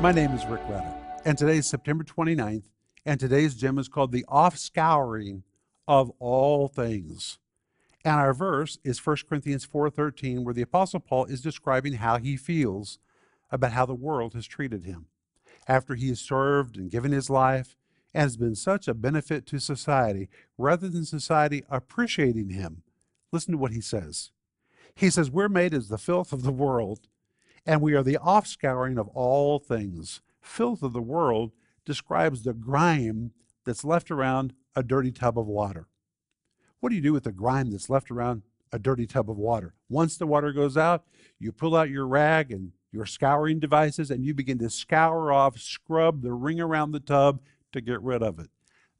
My name is Rick Rutter, and today is September 29th, and today's gem is called the offscouring of all things. And our verse is 1 Corinthians 4:13 where the apostle Paul is describing how he feels about how the world has treated him. After he has served and given his life and has been such a benefit to society, rather than society appreciating him. Listen to what he says. He says, We're made as the filth of the world, and we are the offscouring of all things. Filth of the world describes the grime that's left around a dirty tub of water. What do you do with the grime that's left around a dirty tub of water? Once the water goes out, you pull out your rag and your scouring devices and you begin to scour off, scrub the ring around the tub to get rid of it.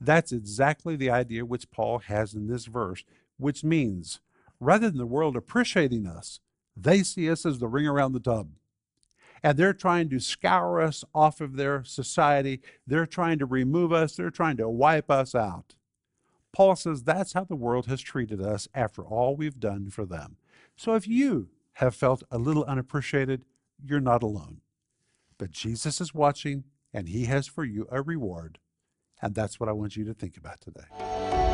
That's exactly the idea which Paul has in this verse, which means rather than the world appreciating us, they see us as the ring around the tub. And they're trying to scour us off of their society. They're trying to remove us. They're trying to wipe us out. Paul says that's how the world has treated us after all we've done for them. So if you have felt a little unappreciated, you're not alone. But Jesus is watching, and he has for you a reward. And that's what I want you to think about today.